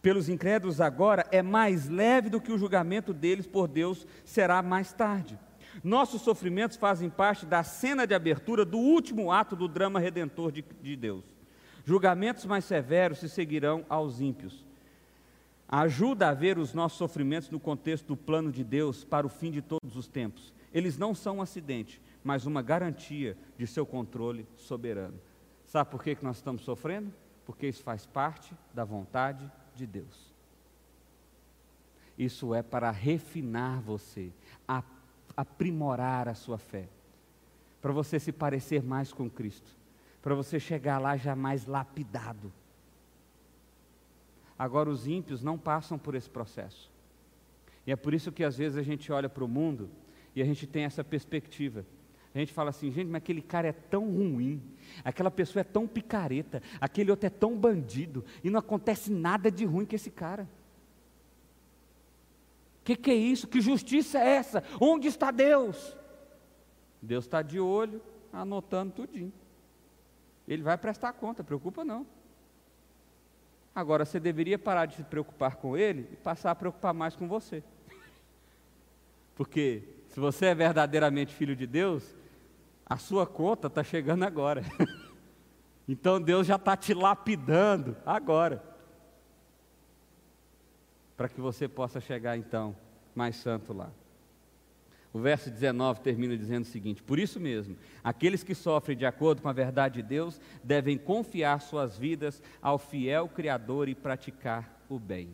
pelos incrédulos agora é mais leve do que o julgamento deles por Deus será mais tarde. Nossos sofrimentos fazem parte da cena de abertura do último ato do drama redentor de, de Deus. Julgamentos mais severos se seguirão aos ímpios ajuda a ver os nossos sofrimentos no contexto do plano de Deus para o fim de todos os tempos. Eles não são um acidente, mas uma garantia de seu controle soberano. Sabe por que, que nós estamos sofrendo? Porque isso faz parte da vontade de Deus. Isso é para refinar você, aprimorar a sua fé, para você se parecer mais com Cristo, para você chegar lá já mais lapidado Agora, os ímpios não passam por esse processo. E é por isso que às vezes a gente olha para o mundo e a gente tem essa perspectiva A gente fala assim, gente, mas aquele cara é tão ruim, aquela pessoa é tão picareta, aquele outro é tão bandido, e não acontece nada de ruim com esse cara. O que, que é isso? Que justiça é essa? Onde está Deus? Deus está de olho, anotando tudinho. Ele vai prestar conta, preocupa não. Agora você deveria parar de se preocupar com ele e passar a preocupar mais com você. Porque se você é verdadeiramente filho de Deus, a sua conta está chegando agora. então Deus já está te lapidando agora. Para que você possa chegar então mais santo lá. O verso 19 termina dizendo o seguinte: Por isso mesmo, aqueles que sofrem de acordo com a verdade de Deus devem confiar suas vidas ao fiel Criador e praticar o bem.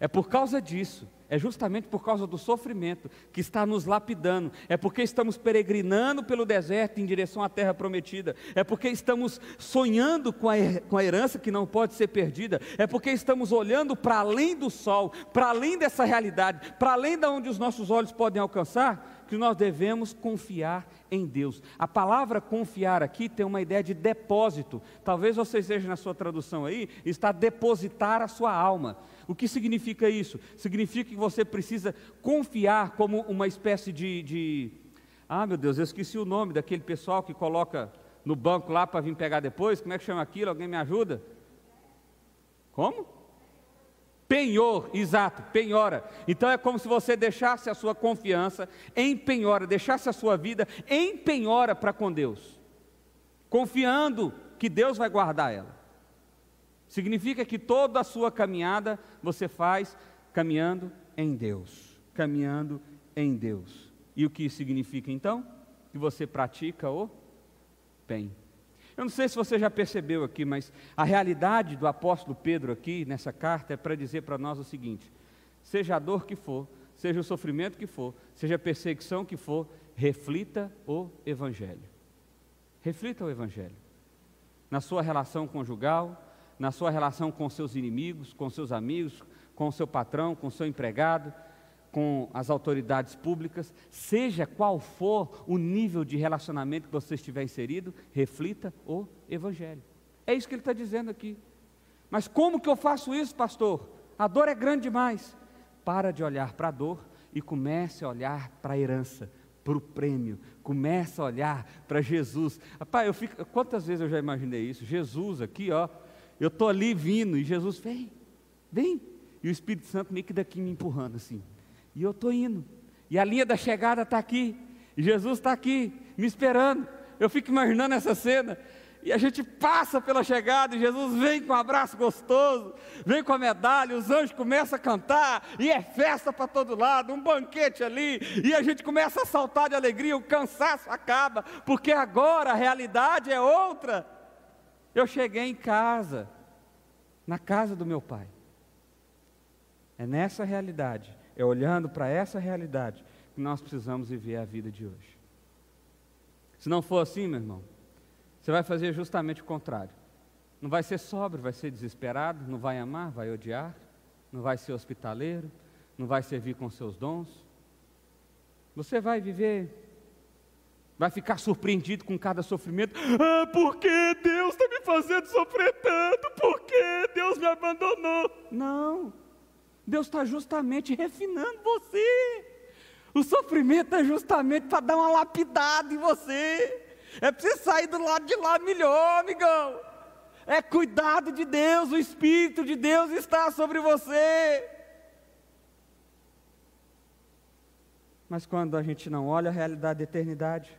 É por causa disso é justamente por causa do sofrimento que está nos lapidando, é porque estamos peregrinando pelo deserto em direção à terra prometida, é porque estamos sonhando com a, com a herança que não pode ser perdida, é porque estamos olhando para além do sol, para além dessa realidade, para além de onde os nossos olhos podem alcançar, que nós devemos confiar em Deus. A palavra confiar aqui tem uma ideia de depósito. Talvez você esteja na sua tradução aí, está depositar a sua alma. O que significa isso? Significa que você precisa confiar como uma espécie de, de. Ah, meu Deus, eu esqueci o nome daquele pessoal que coloca no banco lá para vir pegar depois. Como é que chama aquilo? Alguém me ajuda? Como? Penhor, exato, penhora. Então é como se você deixasse a sua confiança em penhora, deixasse a sua vida em penhora para com Deus, confiando que Deus vai guardar ela. Significa que toda a sua caminhada você faz caminhando em Deus. Caminhando em Deus. E o que significa então? Que você pratica o bem. Eu não sei se você já percebeu aqui, mas a realidade do apóstolo Pedro aqui nessa carta é para dizer para nós o seguinte: seja a dor que for, seja o sofrimento que for, seja a perseguição que for, reflita o Evangelho. Reflita o Evangelho. Na sua relação conjugal, na sua relação com seus inimigos, com seus amigos, com o seu patrão, com seu empregado, com as autoridades públicas, seja qual for o nível de relacionamento que você estiver inserido, reflita o Evangelho. É isso que ele está dizendo aqui. Mas como que eu faço isso, pastor? A dor é grande demais. Para de olhar para a dor e comece a olhar para a herança, para o prêmio. Comece a olhar para Jesus. Rapaz, eu fico, quantas vezes eu já imaginei isso? Jesus aqui, ó, eu estou ali vindo e Jesus, vem, vem. E o Espírito Santo meio que daqui me empurrando assim. E eu estou indo. E a linha da chegada está aqui. E Jesus está aqui, me esperando. Eu fico imaginando essa cena. E a gente passa pela chegada e Jesus vem com um abraço gostoso, vem com a medalha, os anjos começam a cantar, e é festa para todo lado, um banquete ali, e a gente começa a saltar de alegria, o cansaço acaba, porque agora a realidade é outra. Eu cheguei em casa, na casa do meu pai. É nessa realidade, é olhando para essa realidade que nós precisamos viver a vida de hoje. Se não for assim, meu irmão, você vai fazer justamente o contrário. Não vai ser sóbrio, vai ser desesperado, não vai amar, vai odiar, não vai ser hospitaleiro, não vai servir com seus dons. Você vai viver vai ficar surpreendido com cada sofrimento. Ah, por que Deus está me fazendo sofrer tanto? Por que Deus me abandonou? Não, Deus está justamente refinando você. O sofrimento é justamente para dar uma lapidada em você. É para você sair do lado de lá melhor, amigão. É cuidado de Deus, o Espírito de Deus está sobre você. Mas quando a gente não olha a realidade da eternidade,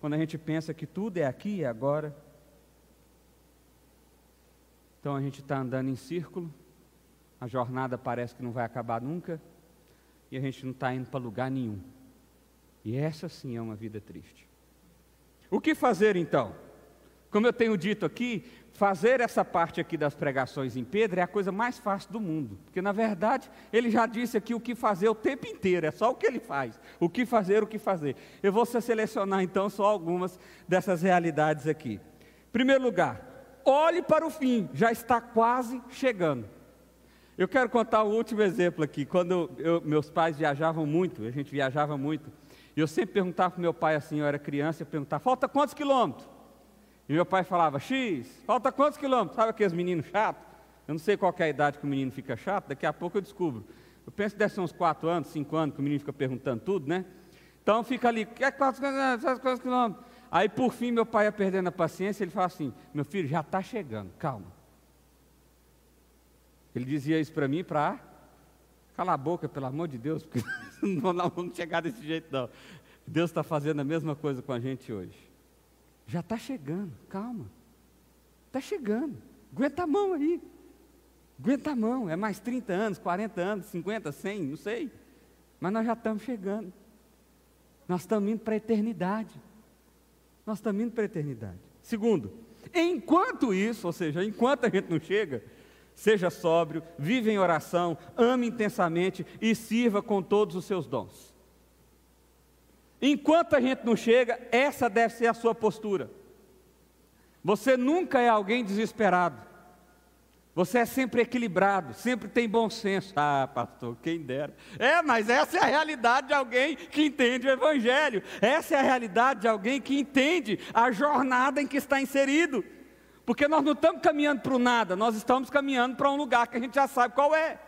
quando a gente pensa que tudo é aqui e agora. Então a gente está andando em círculo, a jornada parece que não vai acabar nunca, e a gente não está indo para lugar nenhum. E essa sim é uma vida triste. O que fazer então? Como eu tenho dito aqui, fazer essa parte aqui das pregações em Pedro é a coisa mais fácil do mundo, porque na verdade ele já disse aqui o que fazer o tempo inteiro, é só o que ele faz, o que fazer, o que fazer. Eu vou selecionar então só algumas dessas realidades aqui. Primeiro lugar, olhe para o fim, já está quase chegando. Eu quero contar o último exemplo aqui. Quando eu, meus pais viajavam muito, a gente viajava muito, E eu sempre perguntava para meu pai assim, eu era criança, eu perguntava, falta quantos quilômetros? E meu pai falava, X, falta quantos quilômetros? Sabe aqueles meninos chatos? Eu não sei qual é a idade que o menino fica chato, daqui a pouco eu descubro. Eu penso que deve ser uns 4 anos, 5 anos, que o menino fica perguntando tudo, né? Então fica ali, quer quantos quilômetros? Aí por fim meu pai ia perdendo a paciência, ele fala assim, meu filho, já está chegando, calma. Ele dizia isso para mim para calar a boca, pelo amor de Deus, porque não vamos chegar desse jeito não. Deus está fazendo a mesma coisa com a gente hoje. Já está chegando, calma. Está chegando. Aguenta a mão aí. Aguenta a mão. É mais 30 anos, 40 anos, 50, 100, não sei. Mas nós já estamos chegando. Nós estamos indo para a eternidade. Nós estamos indo para a eternidade. Segundo, enquanto isso, ou seja, enquanto a gente não chega, seja sóbrio, vive em oração, ame intensamente e sirva com todos os seus dons. Enquanto a gente não chega, essa deve ser a sua postura. Você nunca é alguém desesperado. Você é sempre equilibrado, sempre tem bom senso. Ah, pastor, quem dera. É, mas essa é a realidade de alguém que entende o Evangelho. Essa é a realidade de alguém que entende a jornada em que está inserido. Porque nós não estamos caminhando para o nada, nós estamos caminhando para um lugar que a gente já sabe qual é.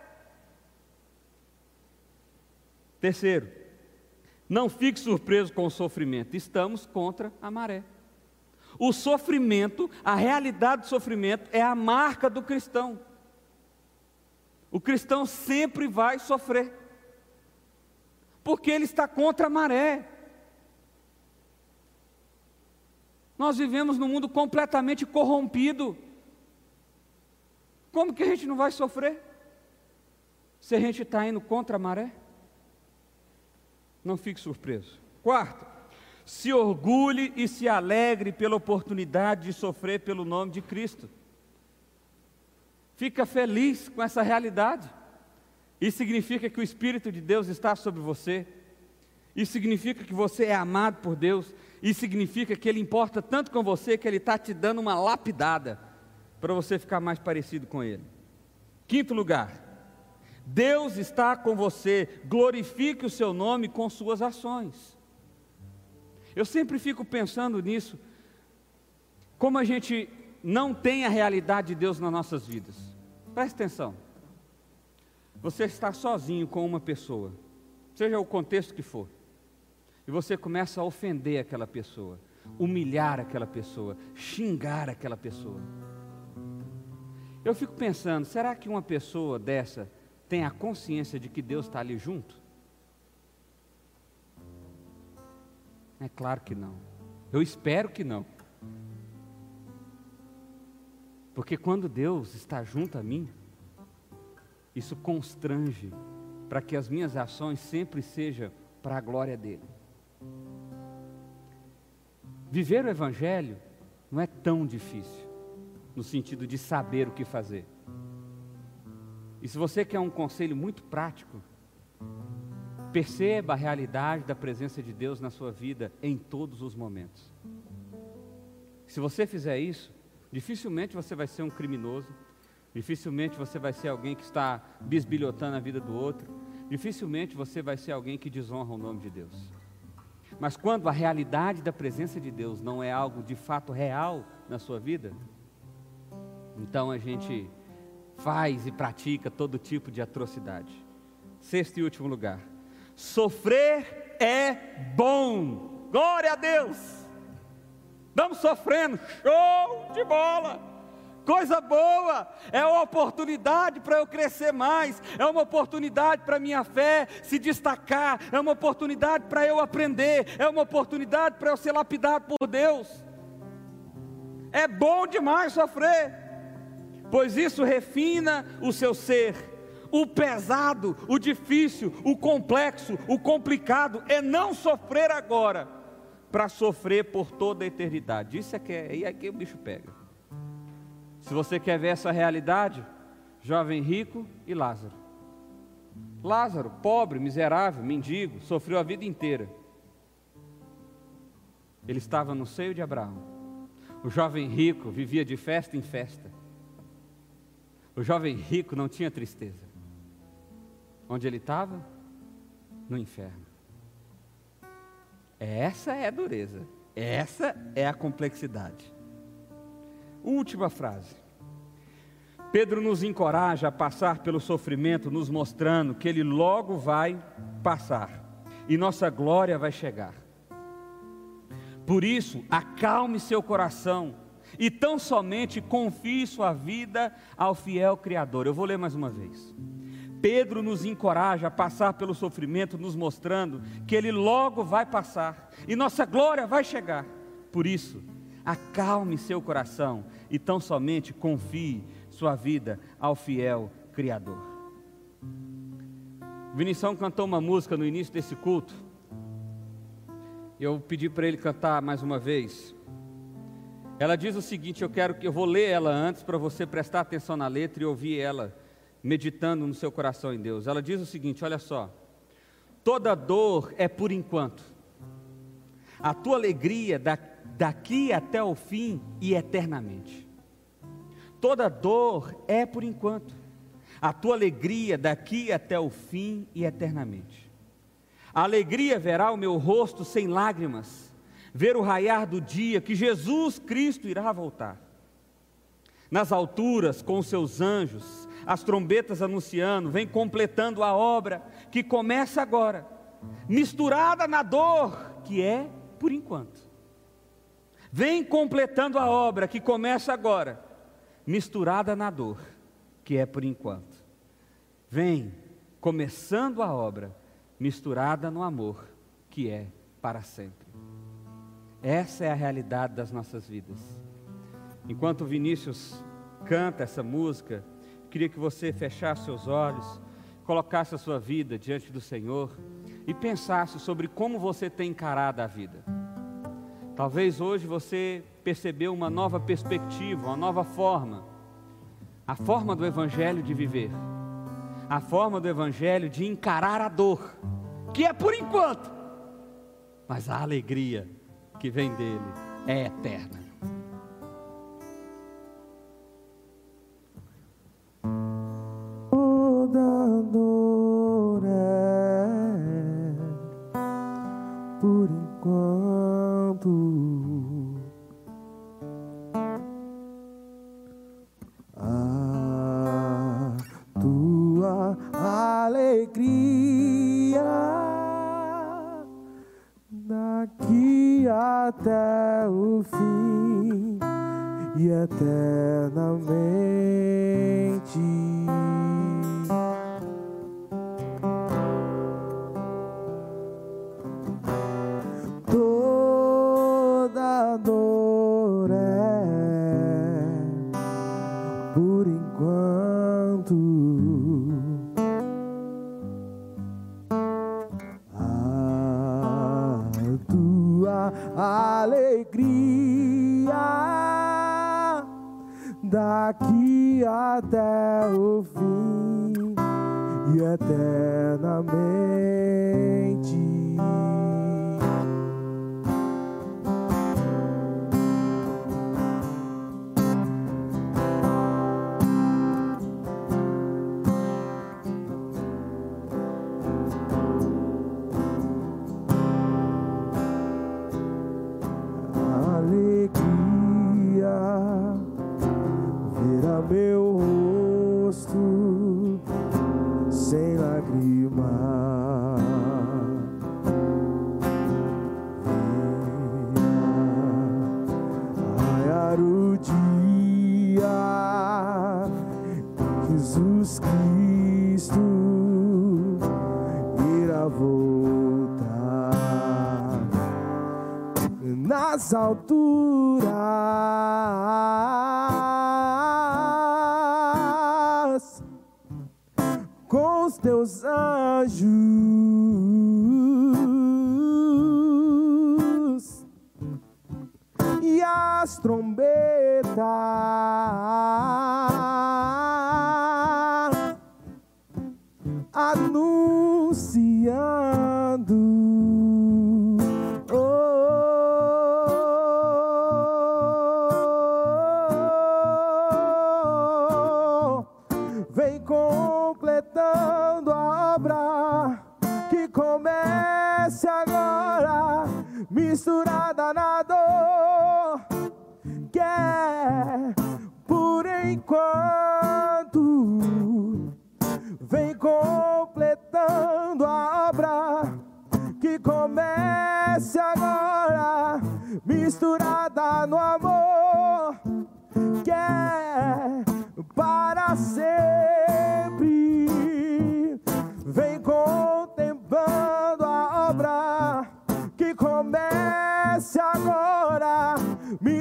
Terceiro, não fique surpreso com o sofrimento, estamos contra a maré. O sofrimento, a realidade do sofrimento é a marca do cristão. O cristão sempre vai sofrer, porque ele está contra a maré. Nós vivemos num mundo completamente corrompido. Como que a gente não vai sofrer? Se a gente está indo contra a maré? Não fique surpreso. Quarto, se orgulhe e se alegre pela oportunidade de sofrer pelo nome de Cristo. Fica feliz com essa realidade. Isso significa que o Espírito de Deus está sobre você. Isso significa que você é amado por Deus. Isso significa que Ele importa tanto com você que Ele está te dando uma lapidada para você ficar mais parecido com Ele. Quinto lugar, Deus está com você, glorifique o seu nome com suas ações. Eu sempre fico pensando nisso, como a gente não tem a realidade de Deus nas nossas vidas. Preste atenção. Você está sozinho com uma pessoa, seja o contexto que for, e você começa a ofender aquela pessoa, humilhar aquela pessoa, xingar aquela pessoa. Eu fico pensando, será que uma pessoa dessa tem a consciência de que Deus está ali junto? É claro que não. Eu espero que não. Porque quando Deus está junto a mim, isso constrange para que as minhas ações sempre sejam para a glória dele. Viver o Evangelho não é tão difícil, no sentido de saber o que fazer. E se você quer um conselho muito prático, perceba a realidade da presença de Deus na sua vida em todos os momentos. Se você fizer isso, dificilmente você vai ser um criminoso, dificilmente você vai ser alguém que está bisbilhotando a vida do outro, dificilmente você vai ser alguém que desonra o nome de Deus. Mas quando a realidade da presença de Deus não é algo de fato real na sua vida, então a gente faz e pratica todo tipo de atrocidade. Sexto e último lugar. Sofrer é bom. Glória a Deus. Estamos sofrendo. Show de bola. Coisa boa, é uma oportunidade para eu crescer mais, é uma oportunidade para minha fé se destacar, é uma oportunidade para eu aprender, é uma oportunidade para eu ser lapidado por Deus. É bom demais sofrer pois isso refina o seu ser. O pesado, o difícil, o complexo, o complicado é não sofrer agora, para sofrer por toda a eternidade. Isso é que é, aí é que o bicho pega. Se você quer ver essa realidade, jovem rico e Lázaro. Lázaro, pobre, miserável, mendigo, sofreu a vida inteira. Ele estava no seio de Abraão. O jovem rico vivia de festa em festa. O jovem rico não tinha tristeza. Onde ele estava? No inferno. Essa é a dureza. Essa é a complexidade. Última frase. Pedro nos encoraja a passar pelo sofrimento, nos mostrando que ele logo vai passar e nossa glória vai chegar. Por isso, acalme seu coração e tão somente confie sua vida ao fiel Criador. Eu vou ler mais uma vez. Pedro nos encoraja a passar pelo sofrimento, nos mostrando que ele logo vai passar e nossa glória vai chegar. Por isso, acalme seu coração e tão somente confie sua vida ao fiel Criador. Vinição cantou uma música no início desse culto. Eu pedi para ele cantar mais uma vez. Ela diz o seguinte: eu quero que eu vou ler ela antes para você prestar atenção na letra e ouvir ela meditando no seu coração em Deus. Ela diz o seguinte: olha só. Toda dor é por enquanto. A tua alegria da, daqui até o fim e eternamente. Toda dor é por enquanto. A tua alegria daqui até o fim e eternamente. A alegria verá o meu rosto sem lágrimas, ver o raiar do dia que Jesus Cristo irá voltar. Nas alturas, com seus anjos, as trombetas anunciando, vem completando a obra que começa agora, misturada na dor, que é por enquanto. Vem completando a obra que começa agora, misturada na dor, que é por enquanto. Vem começando a obra, misturada no amor, que é para sempre. Essa é a realidade das nossas vidas. Enquanto Vinícius canta essa música, Queria que você fechasse seus olhos, colocasse a sua vida diante do Senhor e pensasse sobre como você tem encarado a vida. Talvez hoje você percebeu uma nova perspectiva, uma nova forma, a forma do Evangelho de viver, a forma do Evangelho de encarar a dor, que é por enquanto, mas a alegria que vem dele é eterna.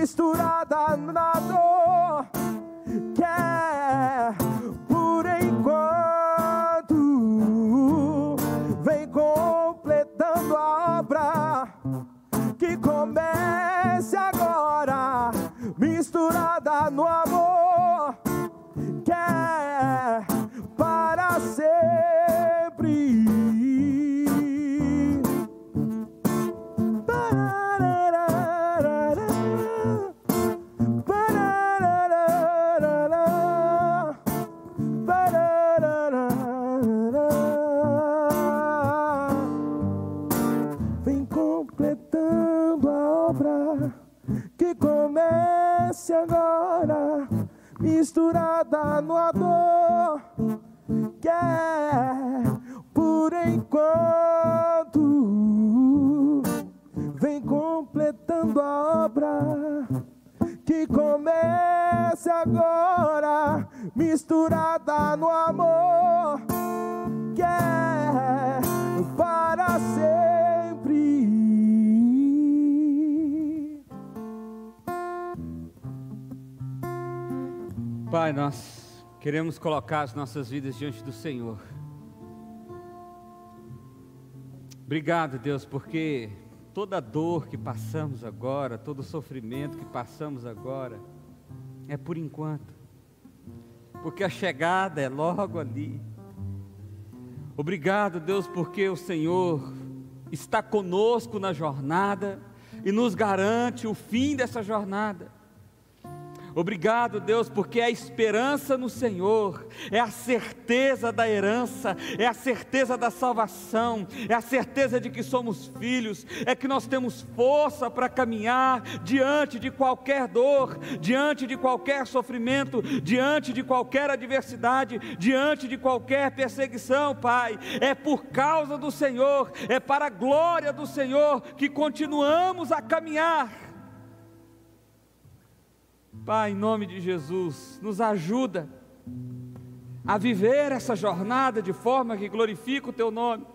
Misturada misturada no dor que é por enquanto. Vem completando a obra que comece agora, misturada no amor que é para sempre. Pai, nós queremos colocar as nossas vidas diante do Senhor. Obrigado, Deus, porque toda dor que passamos agora, todo sofrimento que passamos agora, é por enquanto, porque a chegada é logo ali. Obrigado, Deus, porque o Senhor está conosco na jornada e nos garante o fim dessa jornada. Obrigado, Deus, porque a esperança no Senhor é a certeza da herança, é a certeza da salvação, é a certeza de que somos filhos, é que nós temos força para caminhar diante de qualquer dor, diante de qualquer sofrimento, diante de qualquer adversidade, diante de qualquer perseguição, Pai. É por causa do Senhor, é para a glória do Senhor que continuamos a caminhar. Pai, em nome de Jesus, nos ajuda a viver essa jornada de forma que glorifique o Teu nome,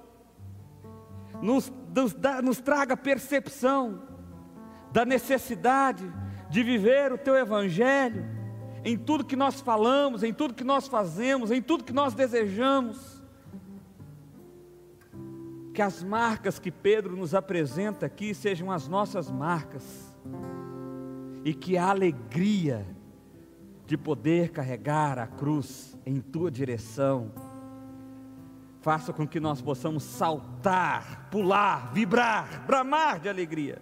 nos, nos, nos traga percepção da necessidade de viver o Teu Evangelho em tudo que nós falamos, em tudo que nós fazemos, em tudo que nós desejamos. Que as marcas que Pedro nos apresenta aqui sejam as nossas marcas e que a alegria de poder carregar a cruz em tua direção faça com que nós possamos saltar, pular, vibrar, bramar de alegria,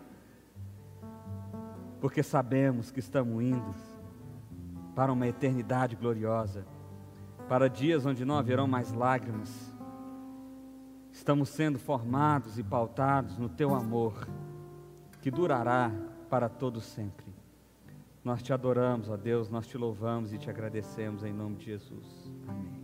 porque sabemos que estamos indo para uma eternidade gloriosa, para dias onde não haverão mais lágrimas. Estamos sendo formados e pautados no teu amor, que durará para todo sempre. Nós te adoramos, ó Deus, nós te louvamos e te agradecemos em nome de Jesus. Amém.